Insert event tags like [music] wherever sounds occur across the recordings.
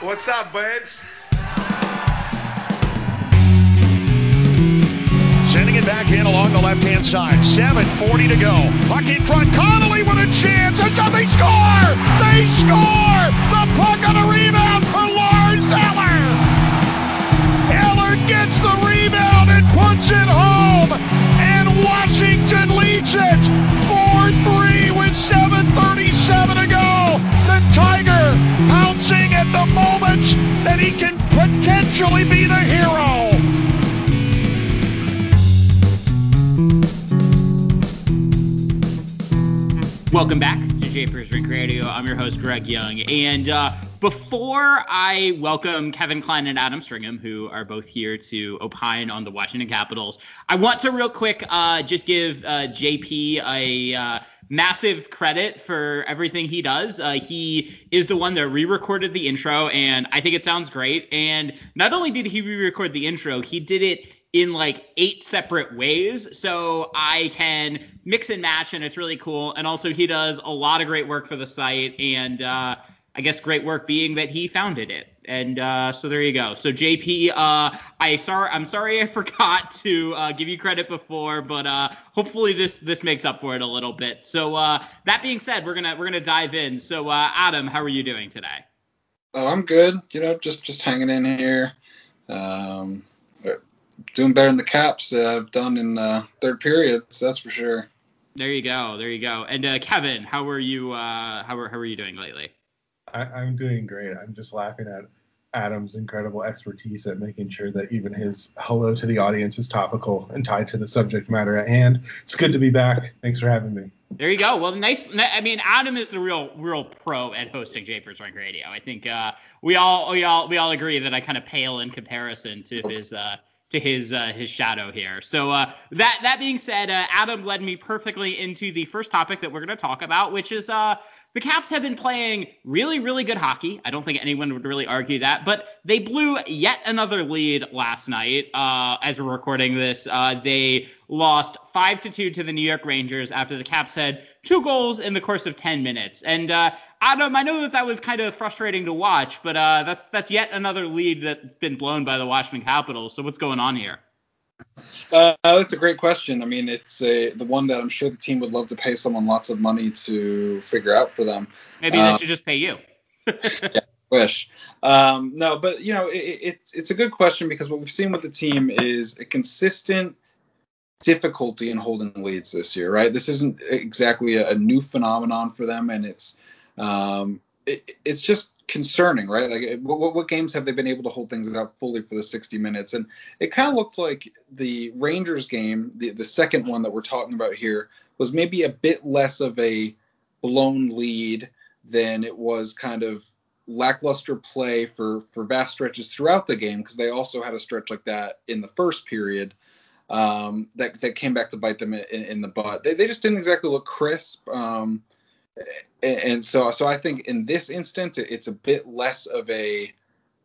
What's up, babes? Sending it back in along the left-hand side. 7.40 to go. Puck in front. Connolly with a chance. And they score! They score! The puck on a rebound for Lars Eller! Eller gets the rebound and puts it home! And Washington leads it 4-3 with 7.37 to go. At the moment that he can potentially be the hero. Welcome back to Japers Rink Radio. I'm your host, Greg Young. And uh, before I welcome Kevin Klein and Adam Stringham, who are both here to opine on the Washington Capitals, I want to real quick uh, just give uh, JP a uh, massive credit for everything he does. Uh, he is the one that re-recorded the intro, and I think it sounds great. And not only did he re-record the intro, he did it in like eight separate ways. So I can mix and match, and it's really cool. And also, he does a lot of great work for the site, and uh, I guess great work being that he founded it. And uh, so there you go. So JP, uh, I sorry, I'm sorry I [laughs] forgot to uh, give you credit before, but uh, hopefully this this makes up for it a little bit. So uh, that being said, we're gonna we're gonna dive in. So uh, Adam, how are you doing today? Oh, I'm good. You know, just just hanging in here. Um, doing better than the Caps that I've done in uh, third periods. That's for sure. There you go. There you go. And uh, Kevin, how are you? Uh, how are how are you doing lately? I, I'm doing great. I'm just laughing at Adam's incredible expertise at making sure that even his hello to the audience is topical and tied to the subject matter at hand. It's good to be back. Thanks for having me. There you go. Well, nice. I mean, Adam is the real, real pro at hosting Japers Rink Radio. I think uh, we all, we all, we all agree that I kind of pale in comparison to his, uh, to his, uh, his shadow here. So uh, that, that being said, uh, Adam led me perfectly into the first topic that we're going to talk about, which is uh, the Caps have been playing really, really good hockey. I don't think anyone would really argue that, but they blew yet another lead last night. Uh, as we're recording this, uh, they lost five to two to the New York Rangers after the Caps had two goals in the course of 10 minutes. And uh, Adam, I know that that was kind of frustrating to watch, but uh, that's that's yet another lead that's been blown by the Washington Capitals. So what's going on here? Uh, that's a great question. I mean, it's a the one that I'm sure the team would love to pay someone lots of money to figure out for them. Maybe they should just pay you. [laughs] yeah, wish. Um, no, but you know, it, it's it's a good question because what we've seen with the team is a consistent difficulty in holding leads this year, right? This isn't exactly a, a new phenomenon for them, and it's um, it, it's just concerning, right? Like, what, what games have they been able to hold things out fully for the 60 minutes? And it kind of looked like the Rangers game, the the second one that we're talking about here, was maybe a bit less of a blown lead than it was kind of lackluster play for for vast stretches throughout the game because they also had a stretch like that in the first period um, that that came back to bite them in, in the butt. They, they just didn't exactly look crisp. Um, and, so so I think in this instance it's a bit less of a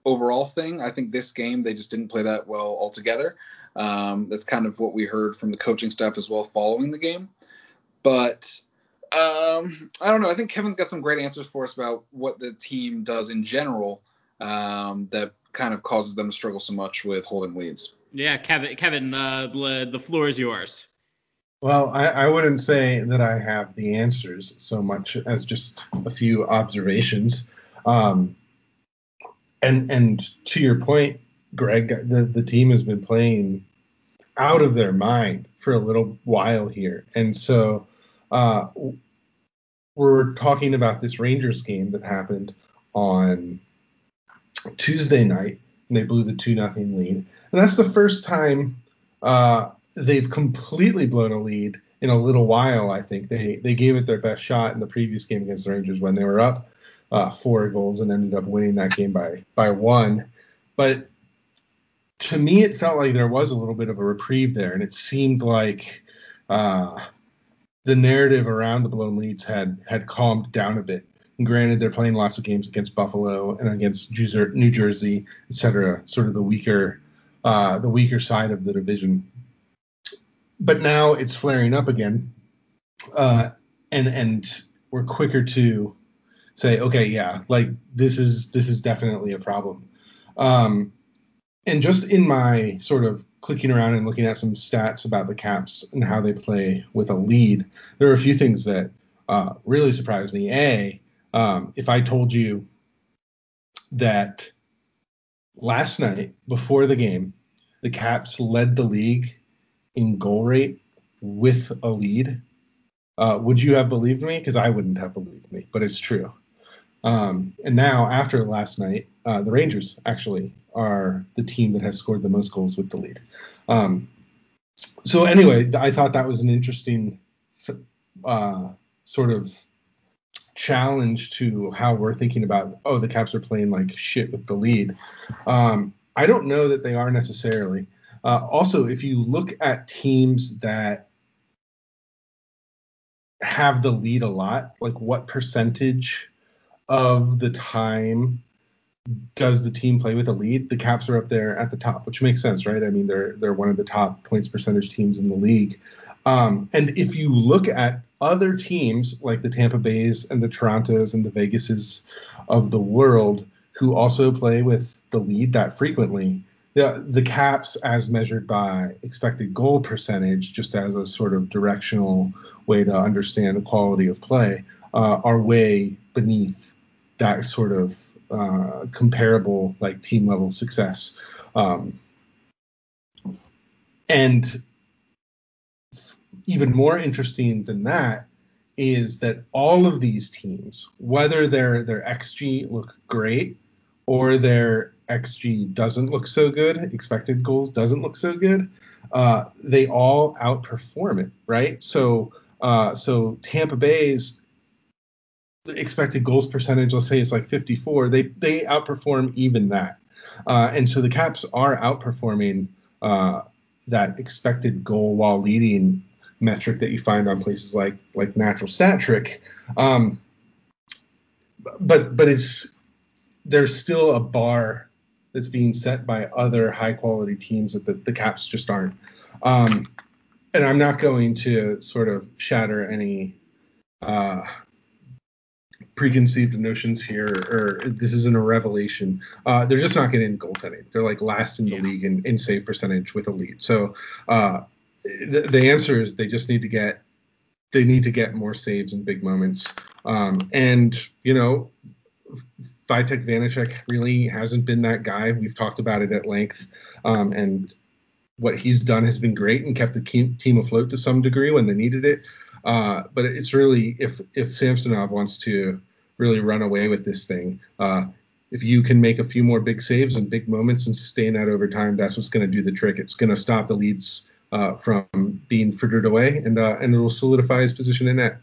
overall thing. I think this game they just didn't play that well altogether. Um, that's kind of what we heard from the coaching staff as well following the game. But um, I don't know. I think Kevin's got some great answers for us about what the team does in general um, that kind of causes them to struggle so much with holding leads. Yeah, Kevin. Kevin, uh, the floor is yours. Well, I, I wouldn't say that I have the answers so much as just a few observations. Um, and and to your point, Greg, the, the team has been playing out of their mind for a little while here. And so uh, we're talking about this Rangers game that happened on Tuesday night, and they blew the 2 nothing lead. And that's the first time uh, they've completely blown a lead in a little while. I think they they gave it their best shot in the previous game against the Rangers when they were up uh, four goals and ended up winning that game by by one. But to me, it felt like there was a little bit of a reprieve there, and it seemed like uh, the narrative around the blown leads had had calmed down a bit. And granted, they're playing lots of games against Buffalo and against New Jersey, et cetera, sort of the weaker uh, the weaker side of the division but now it's flaring up again, uh, and and we're quicker to say, okay, yeah, like this is this is definitely a problem. Um, and just in my sort of clicking around and looking at some stats about the Caps and how they play with a lead, there are a few things that uh, really surprised me. A, um, if I told you that last night before the game, the Caps led the league in goal rate with a lead, uh, would you have believed me? Because I wouldn't have believed me, but it's true. Um, and now, after last night, uh, the Rangers actually are the team that has scored the most goals with the lead. Um, so anyway, I thought that was an interesting uh, sort of challenge to how we're thinking about. Oh, the Caps are playing like shit with the lead. Um, I don't know that they are necessarily. Uh, also, if you look at teams that have the lead a lot, like what percentage of the time does the team play with a lead? The Caps are up there at the top, which makes sense, right? I mean, they're they're one of the top points percentage teams in the league. Um, and if you look at other teams like the Tampa Bays and the Torontos and the Vegases of the world who also play with the lead that frequently, the, the caps as measured by expected goal percentage, just as a sort of directional way to understand the quality of play, uh, are way beneath that sort of uh, comparable like team level success. Um, and even more interesting than that is that all of these teams, whether their their xG look great or their xG doesn't look so good, expected goals doesn't look so good, uh, they all outperform it, right? So uh, so Tampa Bay's expected goals percentage, let's say it's like 54, they they outperform even that, uh, and so the Caps are outperforming uh, that expected goal while leading metric that you find on places like like Natural Stat Trick. Um, but but it's there's still a bar that's being set by other high quality teams that the, the Caps just aren't. Um, and I'm not going to sort of shatter any uh, preconceived notions here, or this isn't a revelation. Uh, they're just not getting goaltending. They're like last in the yeah. league in, in save percentage with a lead. So uh, the, the answer is they just need to get they need to get more saves in big moments. Um, and you know, Vitek Vanecek really hasn't been that guy. We've talked about it at length, um, and what he's done has been great and kept the team afloat to some degree when they needed it. Uh, but it's really if if Samsonov wants to really run away with this thing, uh, if you can make a few more big saves and big moments and sustain that over time, that's what's going to do the trick. It's going to stop the leads uh, from being frittered away, and uh, and it will solidify his position in net.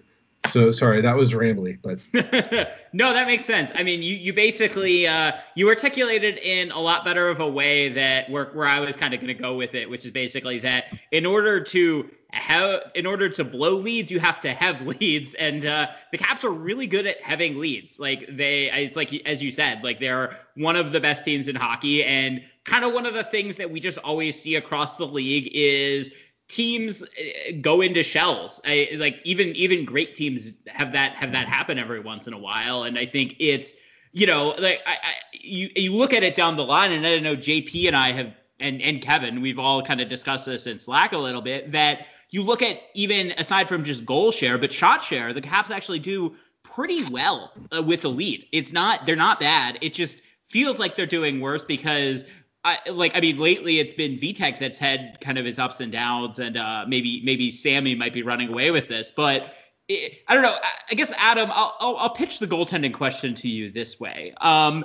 So sorry, that was rambly, but [laughs] no, that makes sense. I mean, you you basically uh, you articulated in a lot better of a way that where where I was kind of going to go with it, which is basically that in order to have in order to blow leads, you have to have [laughs] leads, and uh, the Caps are really good at having leads. Like they, it's like as you said, like they're one of the best teams in hockey, and kind of one of the things that we just always see across the league is teams uh, go into shells. I, like even even great teams have that have that happen every once in a while, and I think it's you know like I, I, you you look at it down the line, and I don't know JP and I have and and Kevin we've all kind of discussed this in Slack a little bit that you look at even aside from just goal share, but shot share, the Caps actually do pretty well uh, with a lead. It's not they're not bad. It just feels like they're doing worse because I, like I mean, lately it's been Vitek that's had kind of his ups and downs, and uh, maybe maybe Sammy might be running away with this, but it, I don't know. I, I guess Adam, I'll, I'll, I'll pitch the goaltending question to you this way. Um,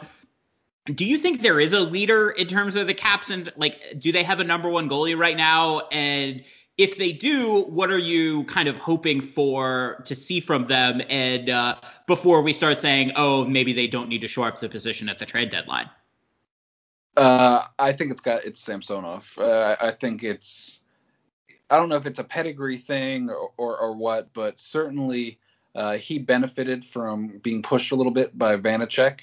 do you think there is a leader in terms of the Caps, and like, do they have a number one goalie right now? And if they do, what are you kind of hoping for to see from them? And uh, before we start saying, oh, maybe they don't need to shore up the position at the trade deadline. Uh, I think it's got it's Samsonov. Uh, I think it's I don't know if it's a pedigree thing or or, or what, but certainly uh, he benefited from being pushed a little bit by Vanecek.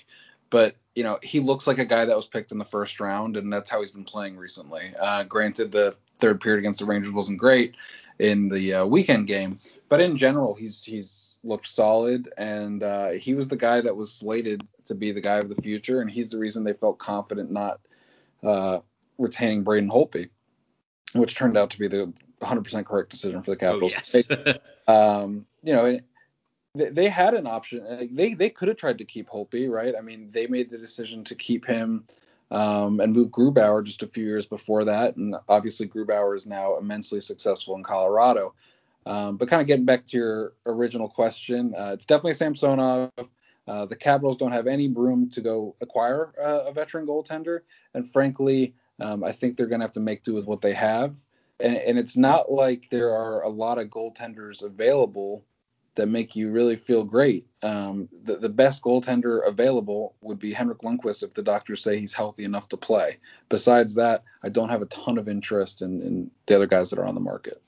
But you know he looks like a guy that was picked in the first round, and that's how he's been playing recently. Uh, granted, the third period against the Rangers wasn't great in the uh, weekend game, but in general, he's he's looked solid, and uh, he was the guy that was slated to be the guy of the future, and he's the reason they felt confident not uh, retaining Braden Holtby, which turned out to be the 100% correct decision for the oh, Capitals. Oh, yes. um, you know, they, they had an option. They they could have tried to keep Holtby, right? I mean, they made the decision to keep him um, and move Grubauer just a few years before that, and obviously Grubauer is now immensely successful in Colorado. Um, but kind of getting back to your original question, uh, it's definitely Samsonov. Uh, the Capitals don't have any room to go acquire uh, a veteran goaltender, and frankly, um, I think they're going to have to make do with what they have. And, and it's not like there are a lot of goaltenders available that make you really feel great. Um, the, the best goaltender available would be Henrik Lundqvist if the doctors say he's healthy enough to play. Besides that, I don't have a ton of interest in, in the other guys that are on the market.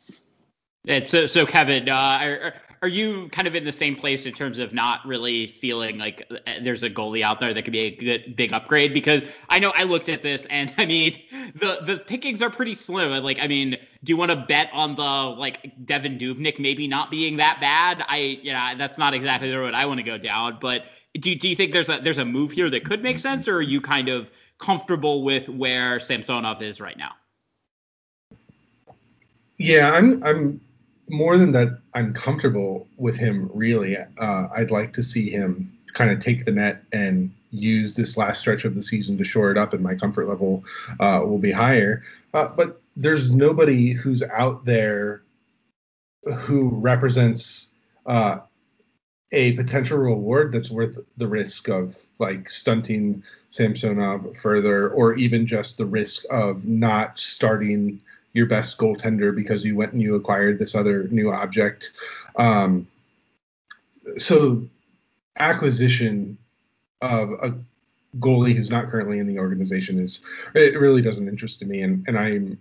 And so, so Kevin, uh, are, are you kind of in the same place in terms of not really feeling like uh, there's a goalie out there that could be a good big upgrade? Because I know I looked at this and [laughs] I mean the the pickings are pretty slim. Like I mean, do you want to bet on the like Devan Dubnyk maybe not being that bad? I yeah, that's not exactly the road I want to go down. But do do you think there's a there's a move here that could make sense, or are you kind of comfortable with where Samsonov is right now? Yeah, I'm I'm more than that, I'm comfortable with him. Really, uh, I'd like to see him kind of take the net and use this last stretch of the season to shore it up, and my comfort level uh, will be higher. Uh, but there's nobody who's out there who represents uh, a potential reward that's worth the risk of like stunting Samsonov further, or even just the risk of not starting your best goaltender because you went and you acquired this other new object. Um, so acquisition of a goalie who's not currently in the organization is it really doesn't interest me and and I'm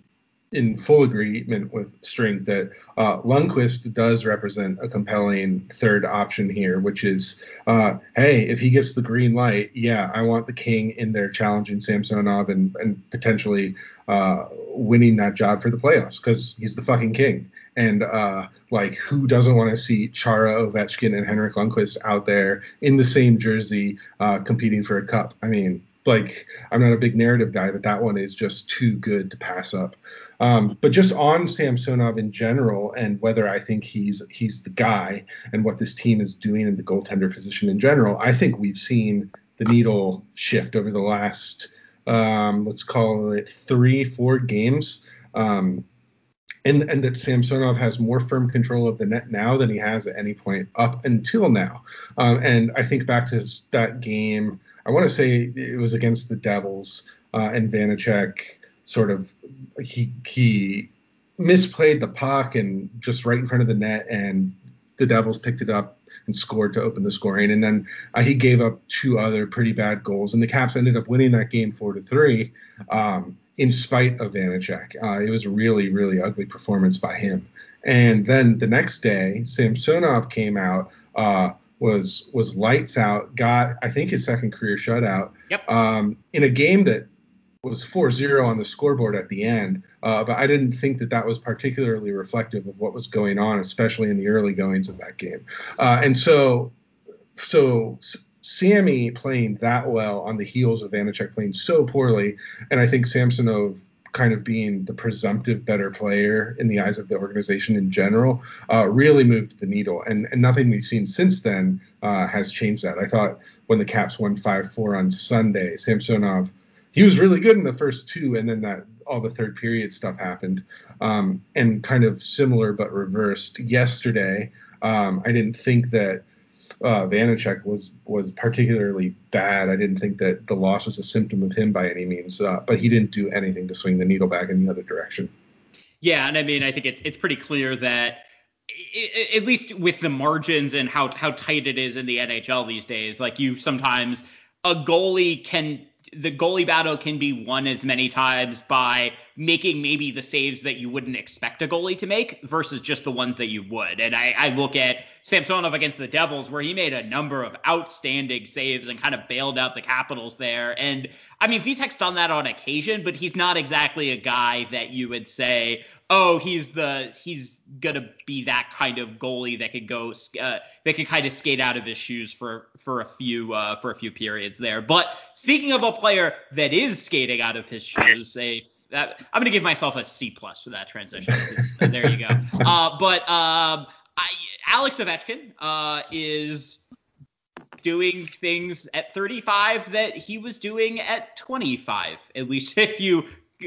in full agreement with String that uh, Lundqvist does represent a compelling third option here, which is, uh, hey, if he gets the green light, yeah, I want the King in there challenging Samsonov and, and potentially uh, winning that job for the playoffs because he's the fucking King. And uh, like, who doesn't want to see Chara, Ovechkin, and Henrik Lundqvist out there in the same jersey uh, competing for a cup? I mean, like I'm not a big narrative guy, but that one is just too good to pass up. Um, but just on Samsonov in general, and whether I think he's he's the guy, and what this team is doing in the goaltender position in general, I think we've seen the needle shift over the last um, let's call it three, four games. Um, and, and that Samsonov has more firm control of the net now than he has at any point up until now. Um, and I think back to that game I want to say it was against the Devils, uh, and Vanecek sort of he he misplayed the puck and just right in front of the net, and the Devils picked it up and scored to open the scoring. And then uh, he gave up two other pretty bad goals, and the Caps ended up winning that game four to three, um, in spite of Vanecek. Uh, it was a really really ugly performance by him. And then the next day, Samsonov came out. Uh, was was lights out. Got I think his second career shutout. Yep. Um, in a game that was 4-0 on the scoreboard at the end, uh, but I didn't think that that was particularly reflective of what was going on, especially in the early goings of that game. Uh, and so, so Sammy playing that well on the heels of Vanecek playing so poorly, and I think Samsonov kind of being the presumptive better player in the eyes of the organization in general, uh, really moved the needle. And, and nothing we've seen since then uh, has changed that. I thought when the Caps won 5 4 on Sunday, Samsonov, he was really good in the first two, and then that all the third period stuff happened. Um, and kind of similar but reversed yesterday. Um, I didn't think that uh, Vanecek was was particularly bad. I didn't think that the loss was a symptom of him by any means, uh, but he didn't do anything to swing the needle back in the other direction. Yeah, and I mean, I think it's it's pretty clear that at least with the margins and how how tight it is in the NHL these days, like you sometimes a goalie can the goalie battle can be won as many times by making maybe the saves that you wouldn't expect a goalie to make versus just the ones that you would. And I, I look at Samsonov against the Devils, where he made a number of outstanding saves and kind of bailed out the Capitals there. And I mean, Vitek's done that on occasion, but he's not exactly a guy that you would say, oh, he's the he's gonna be that kind of goalie that could go uh, that could kind of skate out of his shoes for for a few uh, for a few periods there. But speaking of a player that is skating out of his shoes, a that, I'm gonna give myself a C plus for that transition. [laughs] there you go. Uh, but um, I, Alex Ovechkin uh, is doing things at 35 that he was doing at 25. At least [laughs] if you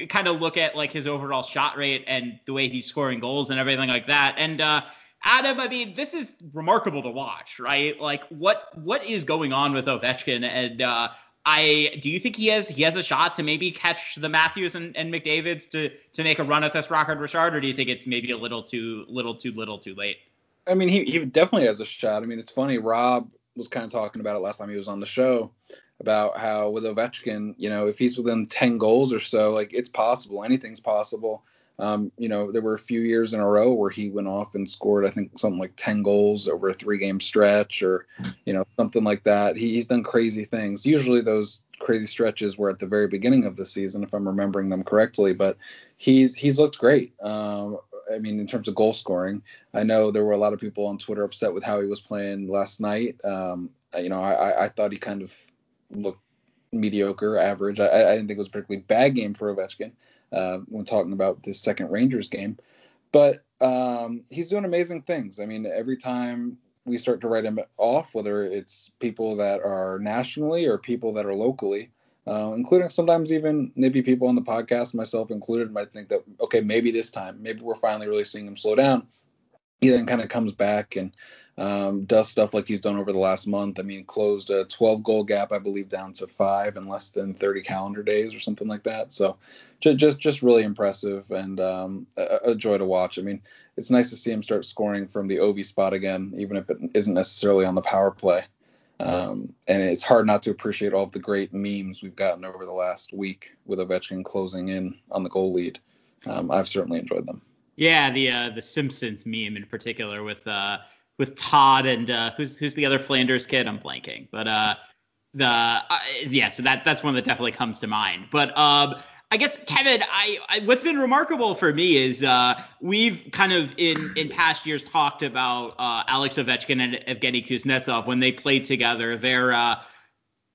kind of look at like his overall shot rate and the way he's scoring goals and everything like that. And uh, Adam, I mean, this is remarkable to watch, right? Like, what what is going on with Ovechkin? And uh, I do you think he has he has a shot to maybe catch the Matthews and, and McDavid's to to make a run at this Rocket Richard, or do you think it's maybe a little too little too little too late? I mean, he he definitely has a shot. I mean, it's funny. Rob was kind of talking about it last time he was on the show about how with Ovechkin, you know, if he's within 10 goals or so, like it's possible. Anything's possible. Um, you know, there were a few years in a row where he went off and scored, I think, something like 10 goals over a three game stretch or, you know, something like that. He, he's done crazy things. Usually those crazy stretches were at the very beginning of the season, if I'm remembering them correctly, but he's, he's looked great. Um, I mean, in terms of goal scoring, I know there were a lot of people on Twitter upset with how he was playing last night. Um, you know, I, I thought he kind of looked mediocre, average. I, I didn't think it was a particularly bad game for Ovechkin uh, when talking about this second Rangers game. But um, he's doing amazing things. I mean, every time we start to write him off, whether it's people that are nationally or people that are locally, uh, including sometimes even maybe people on the podcast, myself included, might think that okay, maybe this time, maybe we're finally really seeing him slow down. He then kind of comes back and um, does stuff like he's done over the last month. I mean, closed a 12 goal gap, I believe, down to five in less than 30 calendar days or something like that. So just just, just really impressive and um, a, a, joy to watch. I mean, it's nice to see him start scoring from the OV spot again, even if it isn't necessarily on the power play. Um, and it's hard not to appreciate all of the great memes we've gotten over the last week with Ovechkin closing in on the goal lead. Um, I've certainly enjoyed them. Yeah, the uh, the Simpsons meme in particular with uh, with Todd and uh, who's who's the other Flanders kid? I'm blanking, but uh, the uh, yeah, so that that's one that definitely comes to mind. But um, I guess Kevin, I, I, what's been remarkable for me is uh, we've kind of in in past years talked about uh, Alex Ovechkin and Evgeny Kuznetsov when they played together. They're uh,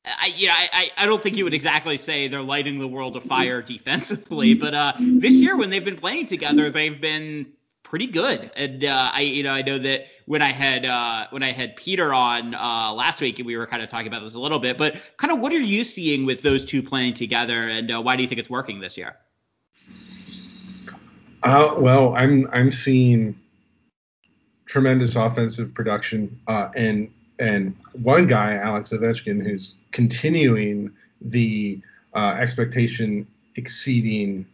I, you know, I, I don't think you would exactly say they're lighting the world afire defensively, but uh, this year when they've been playing together, they've been pretty good. And uh, I, you know, I know that when I had uh, when I had Peter on uh, last week, and we were kind of talking about this a little bit. But kind of, what are you seeing with those two playing together, and uh, why do you think it's working this year? Uh, well, I'm I'm seeing tremendous offensive production, uh, and and one guy, Alex Ovechkin, who's continuing the expectation exceeding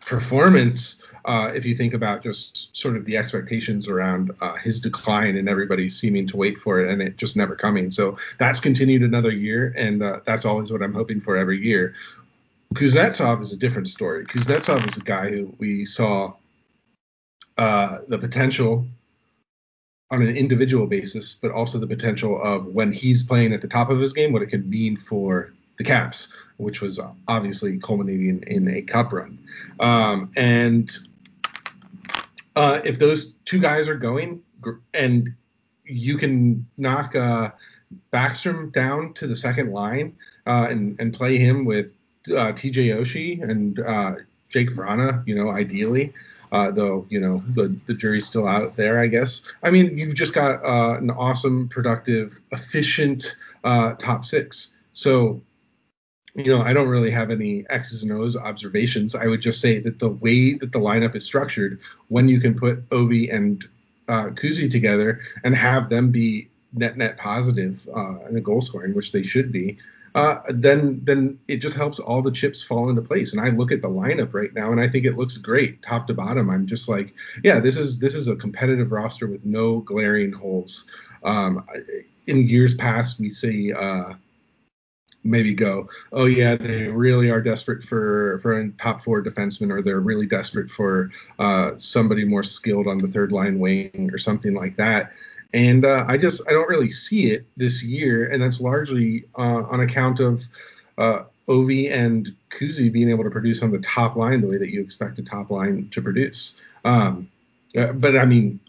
performance uh, if you think about just sort of the expectations around uh, his decline and everybody seeming to wait for it and it just never coming. So that's continued another year, and uh, that's always what I'm hoping for every year. Kuznetsov is a different story. Kuznetsov is a guy who we saw uh, the potential on an individual basis, but also the potential of when he's playing at the top of his game, what it could mean for the Caps, which was obviously culminating in a cup run. Um, and uh, if those two guys are going and you can knock uh, Backstrom down to the second line uh, and, and play him with uh, TJ Oshie and uh, Jake Vrana, you know, ideally. Uh, though you know the the jury's still out there, I guess. I mean, you've just got uh, an awesome, productive, efficient uh, top six. So you know, I don't really have any X's and O's observations. I would just say that the way that the lineup is structured, when you can put Ovi and uh, Kuzi together and have them be net net positive uh, in the goal scoring, which they should be, uh, then then it just helps all the chips fall into place. And I look at the lineup right now, and I think it looks great, top to bottom. I'm just like, yeah, this is this is a competitive roster with no glaring holes. Um, in years past, we see. Uh, maybe go, oh yeah, they really are desperate for for a top four defenseman, or they're really desperate for uh, somebody more skilled on the third line wing or something like that. And uh, I just I don't really see it this year, and that's largely uh, on account of uh, Ovi and Kuzi being able to produce on the top line the way that you expect a top line to produce. Um, uh, but I mean,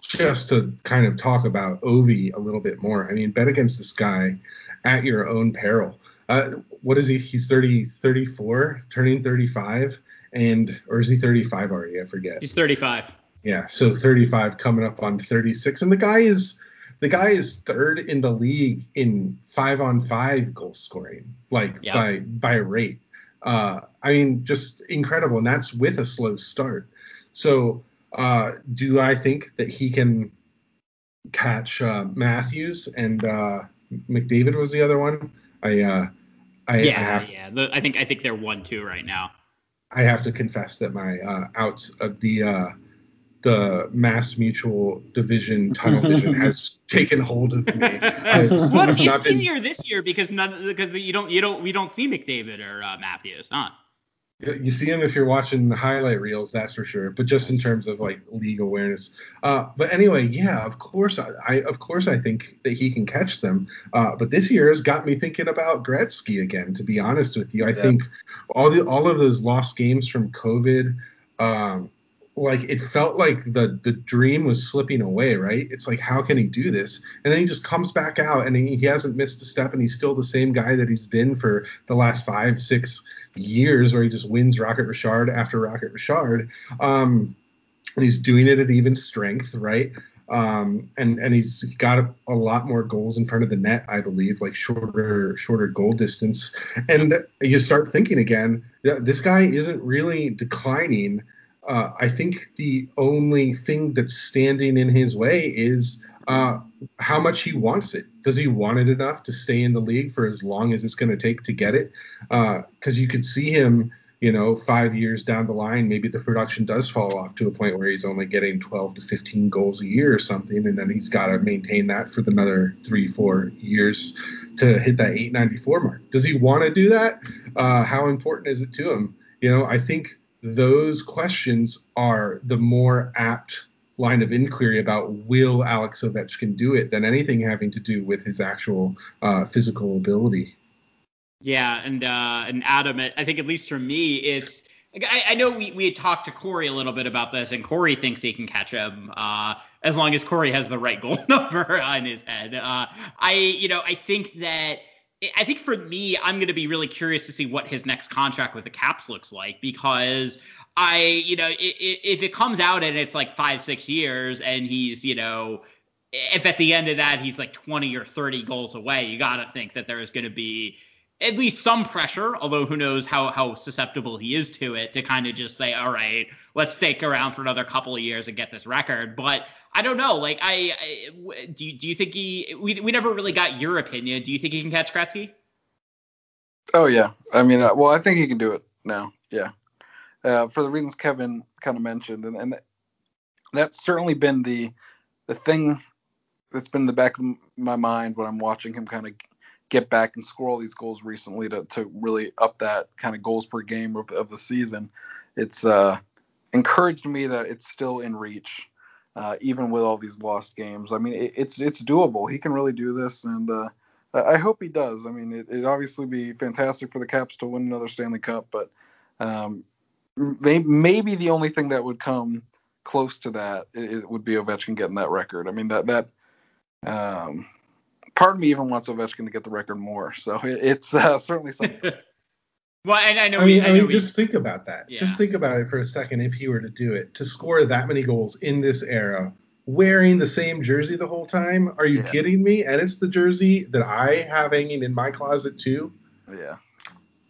just to kind of talk about Ovi a little bit more. I mean, bet against this guy at your own peril. Uh, what is he? He's 30, 34, turning 35, and or is he 35 already? I forget. He's 35. Yeah, so 35 coming up on 36, and the guy is the guy is third in the league in five on five goal scoring, like yep. by by rate. Uh, I mean, just incredible, and that's with a slow start. So, uh, do I think that he can catch uh, Matthews and uh, McDavid was the other one? I, uh, I yeah, I have, yeah. The, I think I think they're one two right now. I have to confess that my uh, outs of the the Mass Mutual Division tunnel vision has [laughs] taken hold of me. [laughs] well, it's, it's been... easier this year because none because you don't you don't we don't see McDavid or uh, Matthews, huh? You see him if you're watching the highlight reels, that's for sure. But just in terms of like league awareness. Uh, but anyway, yeah, of course, I, I, of course I think that he can catch them. Uh, but this year has got me thinking about Gretzky again. To be honest with you, I yeah. think all the all of those lost games from COVID. Um, like it felt like the the dream was slipping away, right? It's like how can he do this? And then he just comes back out and he, he hasn't missed a step and he's still the same guy that he's been for the last five, six years where he just wins Rocket Richard after Rocket Richard. Um, and he's doing it at even strength, right? Um, and and he's got a, a, lot more goals in front of the net, I believe, like shorter shorter goal distance. And you start thinking again, this guy isn't really declining uh, I think the only thing that's standing in his way is uh, how much he wants it. Does he want it enough to stay in the league for as long as it's going to take to get it? Because uh, you could see him, you know, five years down the line, maybe the production does fall off to a point where he's only getting 12 to 15 goals a year or something, and then he's got to maintain that for another three, four years to hit that 894 mark. Does he want to do that? Uh, how important is it to him? You know, I think those questions are the more apt line of inquiry about will Alex Ovechkin do it than anything having to do with his actual uh, physical ability. Yeah, and uh, and Adam, I think at least for me, it's I, I, know we, we had talked to Corey a little bit about this, and Corey thinks he can catch him uh, as long as Corey has the right goal [laughs] number on his head. Uh, I you know I think that I think for me, I'm going to be really curious to see what his next contract with the Caps looks like because I, you know, if it comes out and it's like five, six years and he's, you know, if at the end of that he's like 20 or 30 goals away, you got to think that there is going to be at least some pressure, although who knows how how susceptible he is to it, to kind of just say, all right, let's stake around for another couple of years and get this record. But I don't know. Like, I, I do. You, do you think he? We we never really got your opinion. Do you think he can catch Gretzky? Oh yeah. I mean, uh, well, I think he can do it now. Yeah. Uh, for the reasons Kevin kind of mentioned, and, and that's certainly been the the thing that's been in the back of my mind when I'm watching him kind of get back and score all these goals recently to, to really up that kind of goals per game of, of the season. It's uh, encouraged me that it's still in reach, uh, even with all these lost games. I mean, it, it's it's doable. He can really do this, and uh, I hope he does. I mean, it, would obviously be fantastic for the Caps to win another Stanley Cup, but um, maybe, the only thing that would come close to that it, it would be Ovechkin getting that record. I mean, that that um, part of me even wants Ovechkin to get the record more. So it, it's uh, certainly something. [laughs] well, and I know. I mean, we, I, mean, we, just think about that. Yeah. Just think about it for a second. If he were to do it, to score that many goals in this era, wearing the same jersey the whole time, are you yeah. kidding me? And it's the jersey that I have hanging in my closet too. Yeah.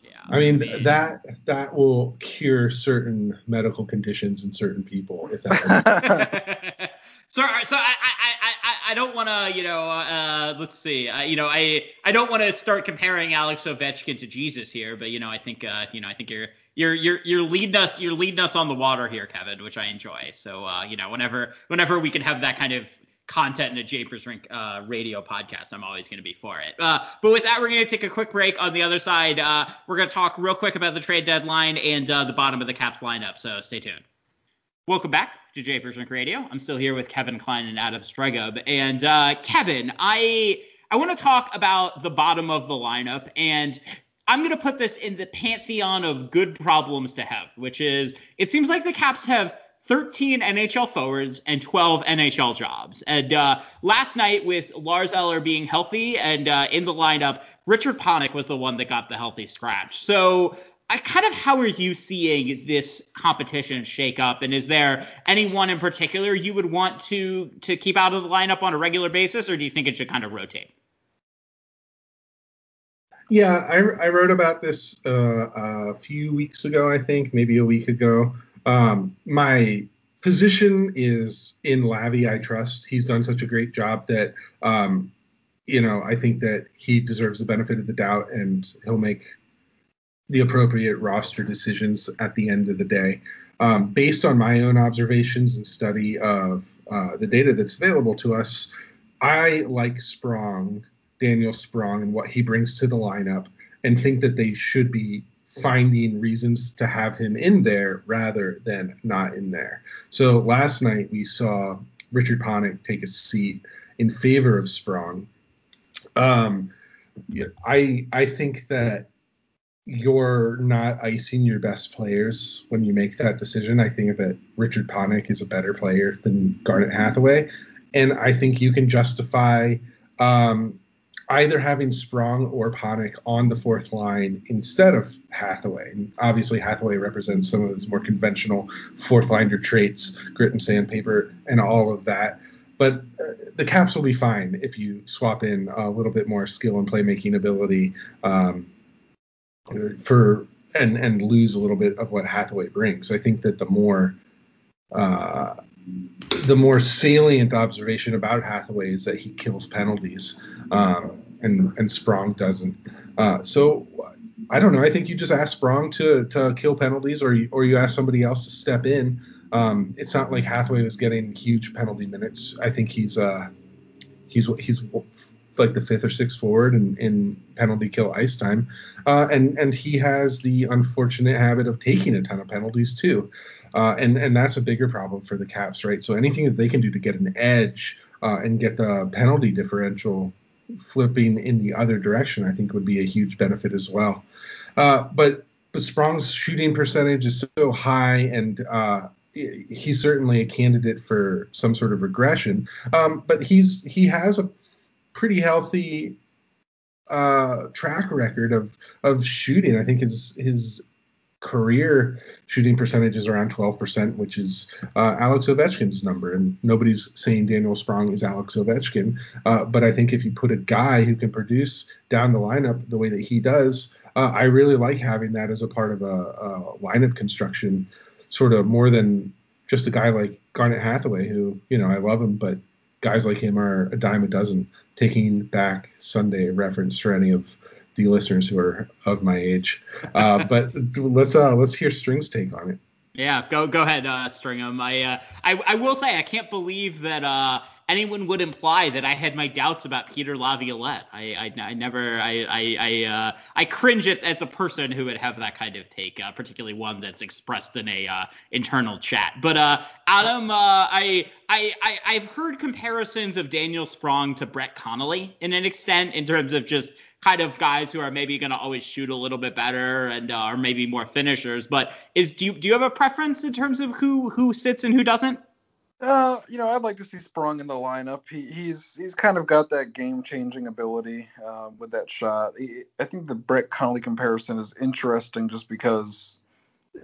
Yeah. I mean that that will cure certain medical conditions in certain people if that. [laughs] [laughs] so so I I I, I don't want to you know uh, let's see uh, you know I I don't want to start comparing Alex Ovechkin to Jesus here, but you know I think uh, you know I think you're you're you're you're leading us you're leading us on the water here, Kevin, which I enjoy. So uh, you know whenever whenever we can have that kind of content in a Japers Rink uh, radio podcast, I'm always going to be for it. Uh, but with that, we're going to take a quick break. On the other side, uh, we're going to talk real quick about the trade deadline and uh, the bottom of the Caps lineup. So stay tuned. Welcome back to Japers Rink Radio. I'm still here with Kevin Klein and Adam Stringham. And uh, Kevin, I I want to talk about the bottom of the lineup and I'm going to put this in the pantheon of good problems to have, which is it seems like the Caps have 13 NHL forwards and 12 NHL jobs. And uh, last night, with Lars Eller being healthy and uh, in the lineup, Richard Panik was the one that got the healthy scratch. So, I kind of how are you seeing this competition shake up? And is there anyone in particular you would want to to keep out of the lineup on a regular basis, or do you think it should kind of rotate? Yeah, I, I wrote about this uh, a few weeks ago, I think, maybe a week ago. Um, my position is in Lavi. I trust he's done such a great job that um, you know I think that he deserves the benefit of the doubt, and he'll make the appropriate roster decisions at the end of the day. Um, based on my own observations and study of uh, the data that's available to us, I like Sprong, Daniel Sprong, and what he brings to the lineup, and think that they should be finding reasons to have him in there rather than not in there. So last night we saw Richard Panik take a seat in favor of Sprong. Um, I I think that you're not icing your best players when you make that decision. I think that Richard Panik is a better player than Garnet Hathaway, and I think you can justify um, either having Sprong or Panik on the fourth line instead of Hathaway. And obviously, Hathaway represents some of his more conventional fourth liner traits, grit and sandpaper, and all of that. But uh, the Caps will be fine if you swap in a little bit more skill and playmaking ability um, for and and lose a little bit of what Hathaway brings. I think that the more uh, the more salient observation about Hathaway is that he kills penalties, um, and and Sprong doesn't. Uh, so I don't know. I think you just ask Sprong to to kill penalties, or you, or you ask somebody else to step in. Um, it's not like Hathaway was getting huge penalty minutes. I think he's uh he's he's like the fifth or sixth forward in, in penalty kill ice time, uh, and and he has the unfortunate habit of taking a ton of penalties too. Uh, and and that's a bigger problem for the Caps, right? So anything that they can do to get an edge uh, and get the penalty differential flipping in the other direction, I think would be a huge benefit as well. Uh, but but Sprong's shooting percentage is so high, and uh, he's certainly a candidate for some sort of regression. Um, but he's he has a pretty healthy uh, track record of of shooting. I think his his career shooting percentage is around 12%, which is uh, Alex Ovechkin's number. And nobody's saying Daniel Sprong is Alex Ovechkin. Uh, but I think if you put a guy who can produce down the lineup the way that he does, uh, I really like having that as a part of a, a, lineup construction, sort of more than just a guy like Garnet Hathaway, who, you know, I love him, but guys like him are a dime a dozen. Taking Back Sunday reference for any of the listeners who are of my age. Uh, [laughs] but let's uh, let's hear String's take on it. Yeah, go go ahead, uh, Stringham. I, uh, I I will say I can't believe that uh, anyone would imply that I had my doubts about Peter Laviolette. I I, I never I I I, uh, I cringe at, at the person who would have that kind of take, uh, particularly one that's expressed in a uh, internal chat. But uh, Adam, uh, I, I I I've heard comparisons of Daniel Sprong to Brett Connolly in an extent in terms of just kind of guys who are maybe going to always shoot a little bit better and uh, are maybe more finishers. But is do you, do you have a preference in terms of who who sits and who doesn't? Uh, you know, I'd like to see Sprong in the lineup. He, he's he's kind of got that game-changing ability uh, with that shot. He, I think the Brett Connolly comparison is interesting just because,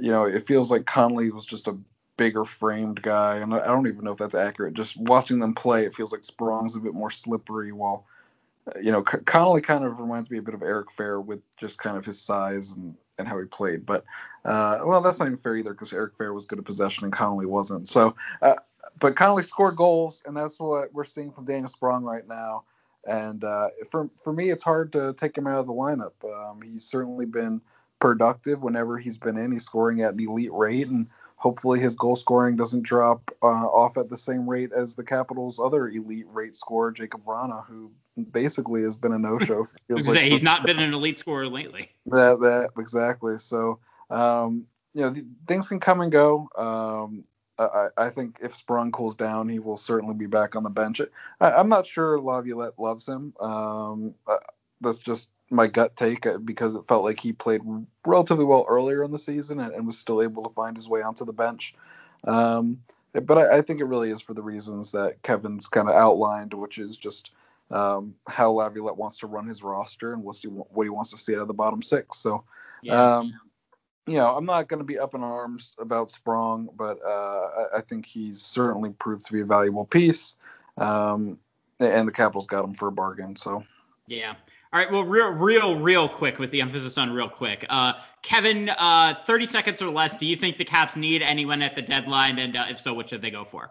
you know, it feels like Connolly was just a bigger framed guy, and I don't even know if that's accurate. Just watching them play, it feels like Sprong's a bit more slippery, while you know, Connolly kind of reminds me a bit of Eric Fehr with just kind of his size and, and how he played. But uh, well, that's not even fair either because Eric Fehr was good at possession and Connolly wasn't. So, uh, but Connolly scored goals, and that's what we're seeing from Daniel Sprong right now. And uh, for for me, it's hard to take him out of the lineup. Um, he's certainly been productive whenever he's been in. He's scoring at an elite rate, and hopefully his goal scoring doesn't drop uh, off at the same rate as the Capitals' other elite rate scorer, Jakub Vrana, who basically has been a no-show. [laughs] like he's not been an elite scorer lately. That that exactly. So um, you know things can come and go. Um, I, I, think if Sprong cools down, he will certainly be back on the bench. I, am not sure Laviolette loves him. Um, that's just my gut take uh, because it felt like he played relatively well earlier in the season and, and was still able to find his way onto the bench. Um, but I, I, think it really is for the reasons that Kevin's kind of outlined, which is just um, how Laviolette wants to run his roster and what's he, what he wants to see out of the bottom six. So, yeah. um, you know, I'm not going to be up in arms about Sprong, but uh, I, I, think he's certainly proved to be a valuable piece. Um, and the Capitals got him for a bargain. So, yeah. All right, well, real, real, real quick with the emphasis on real quick. Uh, Kevin, uh, 30 seconds or less. Do you think the Caps need anyone at the deadline, and uh, if so, what should they go for?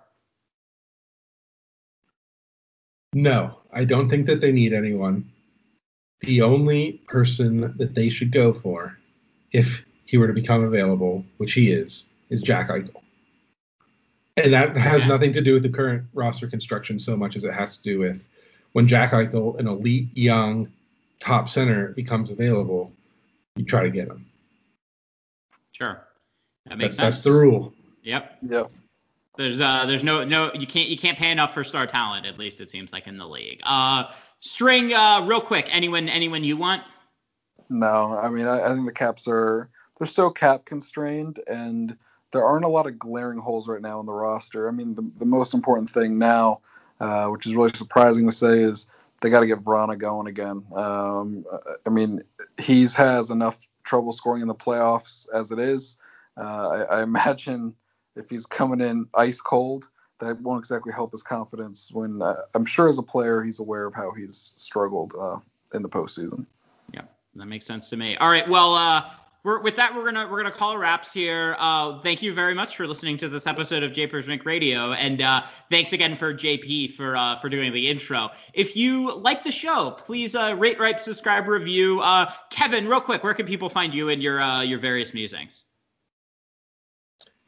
No, I don't think that they need anyone. The only person that they should go for, if he were to become available, which he is, is Jack Eichel. And that has yeah. nothing to do with the current roster construction so much as it has to do with when Jack Eichel, an elite young top center becomes available, you try to get him. Sure, that makes that, sense. That's the rule. Yep. Yep. There's uh there's no no you can't you can't pay enough for star talent at least it seems like in the league. Uh, string uh real quick anyone anyone you want? No, I mean I, I think the Caps are they're so cap constrained and there aren't a lot of glaring holes right now in the roster. I mean the the most important thing now, uh, which is really surprising to say, is they got to get Vrana going again. Um, I mean, he's has enough trouble scoring in the playoffs as it is. Uh, I, I, imagine if he's coming in ice cold, that won't exactly help his confidence. When uh, I'm sure as a player, he's aware of how he's struggled uh, in the postseason. Yeah, that makes sense to me. All right, well, uh, we're, with that, we're gonna we're gonna call wraps here. Uh, thank you very much for listening to this episode of Japers' Rink Radio, and uh, thanks again for JP for uh, for doing the intro. If you like the show, please uh, rate, write, subscribe, review. Uh, Kevin, real quick, where can people find you and your uh, your various musings?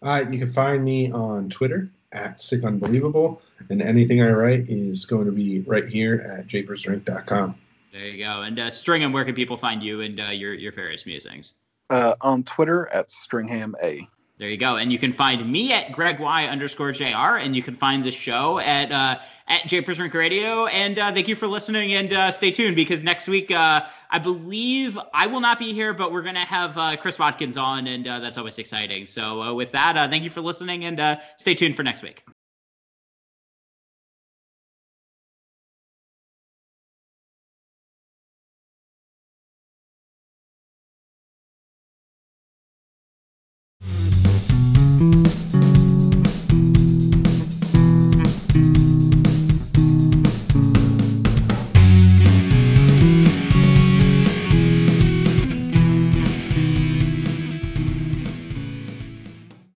Uh, you can find me on Twitter at Sick Unbelievable, and anything I write is going to be right here at japersrink.com. There you go. And uh, Stringham, where can people find you and uh, your your various musings? Uh, on Twitter at Stringham A. There you go. And you can find me at Greg Y underscore JR, and you can find the show at uh, at Japers' Rink Radio. And uh, thank you for listening, and uh, stay tuned because next week uh, I believe I will not be here, but we're gonna have uh, Chris Watkins on, and uh, that's always exciting. So uh, with that, thank you for listening, and stay tuned for next week.